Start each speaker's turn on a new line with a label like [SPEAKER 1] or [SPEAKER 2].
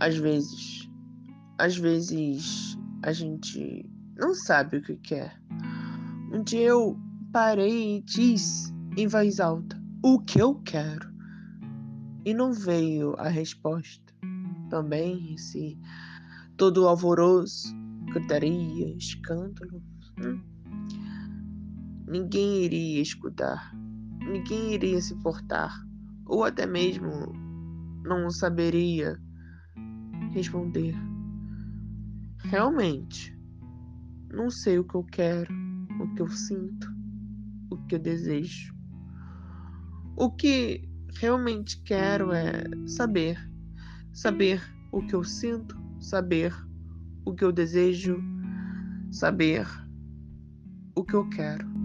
[SPEAKER 1] Às vezes, às vezes a gente não sabe o que quer. Um dia eu parei e disse em voz alta: O que eu quero? E não veio a resposta. Também esse todo alvoroço, cantaria, escândalo. Hum? Ninguém iria escutar, ninguém iria se importar, ou até mesmo não saberia responder. Realmente, não sei o que eu quero, o que eu sinto, o que eu desejo. O que realmente quero é saber, saber o que eu sinto, saber o que eu desejo, saber o que eu quero.